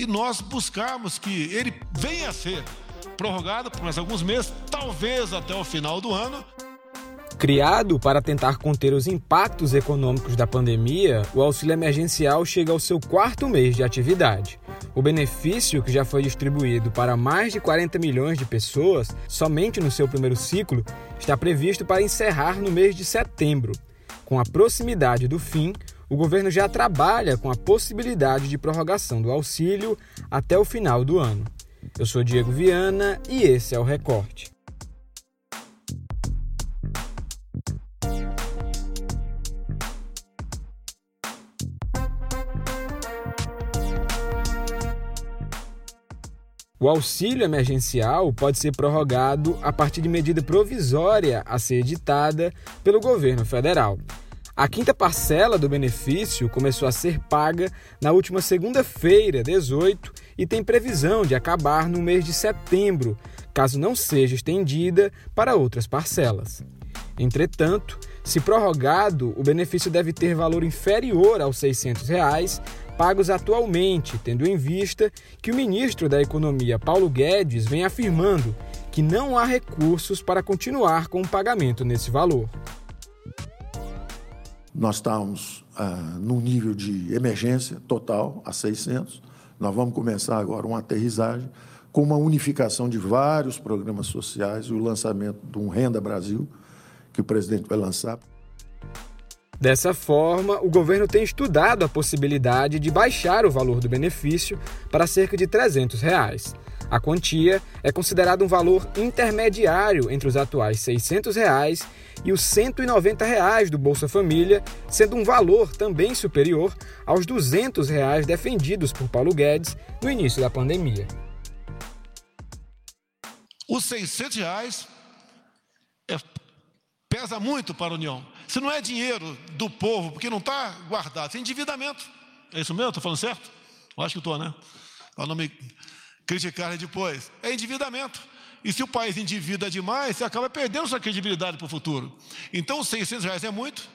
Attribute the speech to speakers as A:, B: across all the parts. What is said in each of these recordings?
A: e nós buscarmos que ele venha a ser prorrogado por mais alguns meses, talvez até o final do ano.
B: Criado para tentar conter os impactos econômicos da pandemia, o auxílio emergencial chega ao seu quarto mês de atividade. O benefício, que já foi distribuído para mais de 40 milhões de pessoas somente no seu primeiro ciclo, está previsto para encerrar no mês de setembro. Com a proximidade do fim, o governo já trabalha com a possibilidade de prorrogação do auxílio até o final do ano. Eu sou Diego Viana e esse é o Recorte. O auxílio emergencial pode ser prorrogado a partir de medida provisória a ser editada pelo governo federal. A quinta parcela do benefício começou a ser paga na última segunda-feira, 18, e tem previsão de acabar no mês de setembro, caso não seja estendida para outras parcelas. Entretanto, se prorrogado, o benefício deve ter valor inferior aos 600 reais, pagos atualmente, tendo em vista que o ministro da Economia, Paulo Guedes, vem afirmando que não há recursos para continuar com o pagamento nesse valor.
C: Nós estamos ah, num nível de emergência total, a 600. Nós vamos começar agora uma aterrissagem com uma unificação de vários programas sociais e o lançamento de um Renda Brasil, que o presidente vai lançar.
B: Dessa forma, o governo tem estudado a possibilidade de baixar o valor do benefício para cerca de 300 reais. A quantia é considerada um valor intermediário entre os atuais 600 reais e os 190 reais do Bolsa Família, sendo um valor também superior aos 200 reais defendidos por Paulo Guedes no início da pandemia.
A: Os 600 reais é, pesa muito para a União. Se não é dinheiro do povo, porque não está guardado, é endividamento. É isso mesmo? Estou falando certo? Eu acho que estou, né? Para não me criticarem depois. É endividamento. E se o país endivida demais, você acaba perdendo sua credibilidade para o futuro. Então, 600 reais é muito.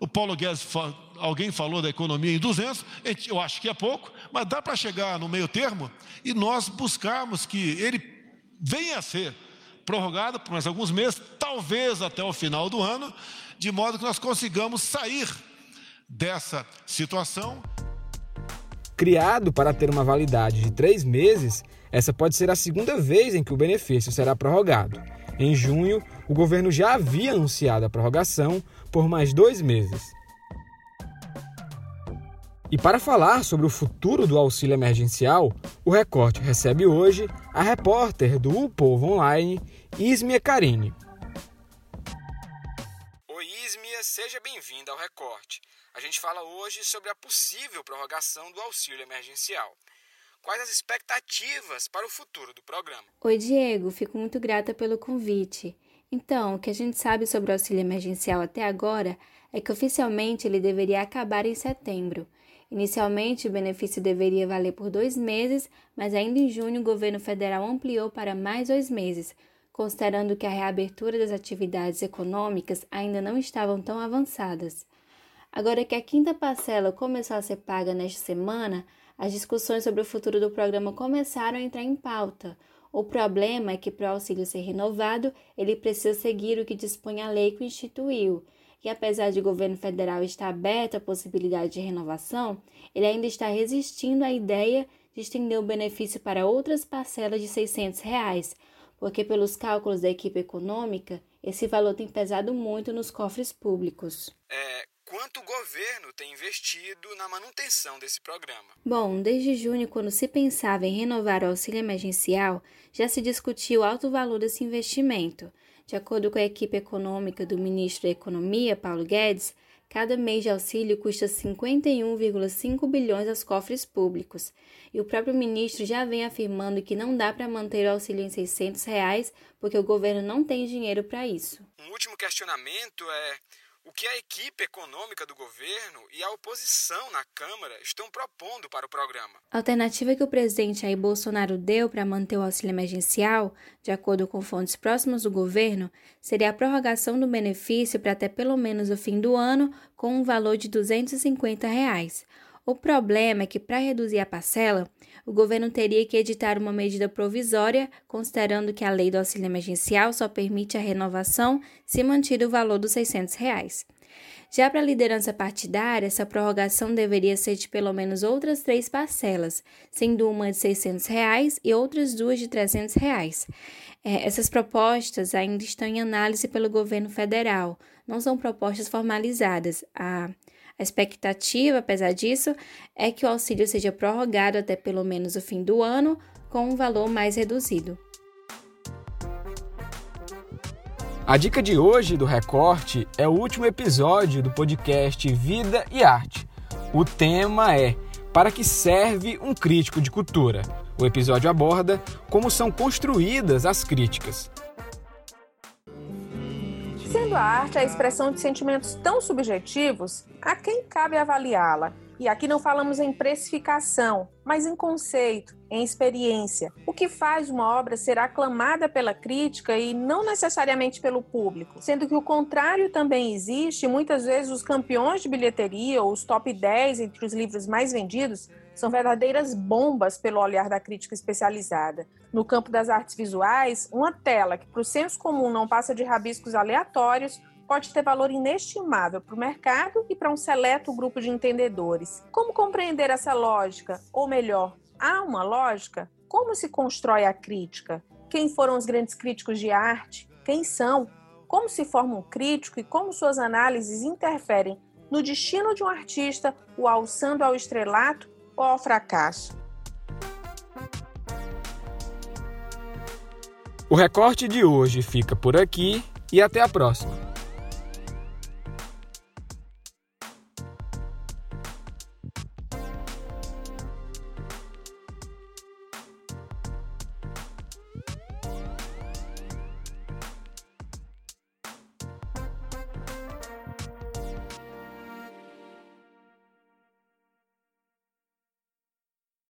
A: O Paulo Guedes, alguém falou da economia em 200, eu acho que é pouco, mas dá para chegar no meio termo e nós buscarmos que ele venha a ser prorrogado por mais alguns meses, talvez até o final do ano, de modo que nós consigamos sair dessa situação.
B: Criado para ter uma validade de três meses, essa pode ser a segunda vez em que o benefício será prorrogado. Em junho, o governo já havia anunciado a prorrogação por mais dois meses. E para falar sobre o futuro do auxílio emergencial, o Recorte recebe hoje a repórter do O Povo Online, Ismia Carini. Seja bem-vinda ao Recorte. A gente fala hoje sobre a possível prorrogação do auxílio emergencial. Quais as expectativas para o futuro do programa?
D: Oi Diego, fico muito grata pelo convite. Então, o que a gente sabe sobre o auxílio emergencial até agora é que oficialmente ele deveria acabar em setembro. Inicialmente, o benefício deveria valer por dois meses, mas ainda em junho o governo federal ampliou para mais dois meses, considerando que a reabertura das atividades econômicas ainda não estavam tão avançadas. Agora que a quinta parcela começou a ser paga nesta semana, as discussões sobre o futuro do programa começaram a entrar em pauta. O problema é que, para o auxílio ser renovado, ele precisa seguir o que dispõe a lei que o instituiu que apesar de o governo federal estar aberto à possibilidade de renovação, ele ainda está resistindo à ideia de estender o benefício para outras parcelas de 600 reais, porque pelos cálculos da equipe econômica, esse valor tem pesado muito nos cofres públicos.
B: É, quanto o governo tem investido na manutenção desse programa?
D: Bom, desde junho, quando se pensava em renovar o auxílio emergencial, já se discutiu o alto valor desse investimento. De acordo com a equipe econômica do ministro da Economia, Paulo Guedes, cada mês de auxílio custa 51,5 bilhões aos cofres públicos. E o próprio ministro já vem afirmando que não dá para manter o auxílio em 600 reais porque o governo não tem dinheiro para isso.
B: Um último questionamento é o que a equipe econômica do governo e a oposição na Câmara estão propondo para o programa.
D: A alternativa que o presidente Jair Bolsonaro deu para manter o auxílio emergencial, de acordo com fontes próximas do governo, seria a prorrogação do benefício para até pelo menos o fim do ano, com um valor de 250 reais. O problema é que, para reduzir a parcela, o governo teria que editar uma medida provisória, considerando que a lei do auxílio emergencial só permite a renovação se mantido o valor dos 600 reais. Já para a liderança partidária, essa prorrogação deveria ser de pelo menos outras três parcelas, sendo uma de 600 reais e outras duas de 300 reais. É, essas propostas ainda estão em análise pelo governo federal, não são propostas formalizadas. A, a expectativa, apesar disso, é que o auxílio seja prorrogado até pelo menos o fim do ano, com um valor mais reduzido.
B: A dica de hoje do Recorte é o último episódio do podcast Vida e Arte. O tema é Para que serve um crítico de cultura? O episódio aborda como são construídas as críticas.
E: A arte a expressão de sentimentos tão subjetivos, a quem cabe avaliá-la? E aqui não falamos em precificação, mas em conceito, em experiência. O que faz uma obra ser aclamada pela crítica e não necessariamente pelo público, sendo que o contrário também existe, muitas vezes os campeões de bilheteria ou os top 10 entre os livros mais vendidos são verdadeiras bombas pelo olhar da crítica especializada. No campo das artes visuais, uma tela que para o senso comum não passa de rabiscos aleatórios pode ter valor inestimável para o mercado e para um seleto grupo de entendedores. Como compreender essa lógica? Ou melhor, há uma lógica? Como se constrói a crítica? Quem foram os grandes críticos de arte? Quem são? Como se forma um crítico e como suas análises interferem no destino de um artista, o alçando ao estrelato ou ao fracasso?
B: O recorte de hoje fica por aqui e até a próxima.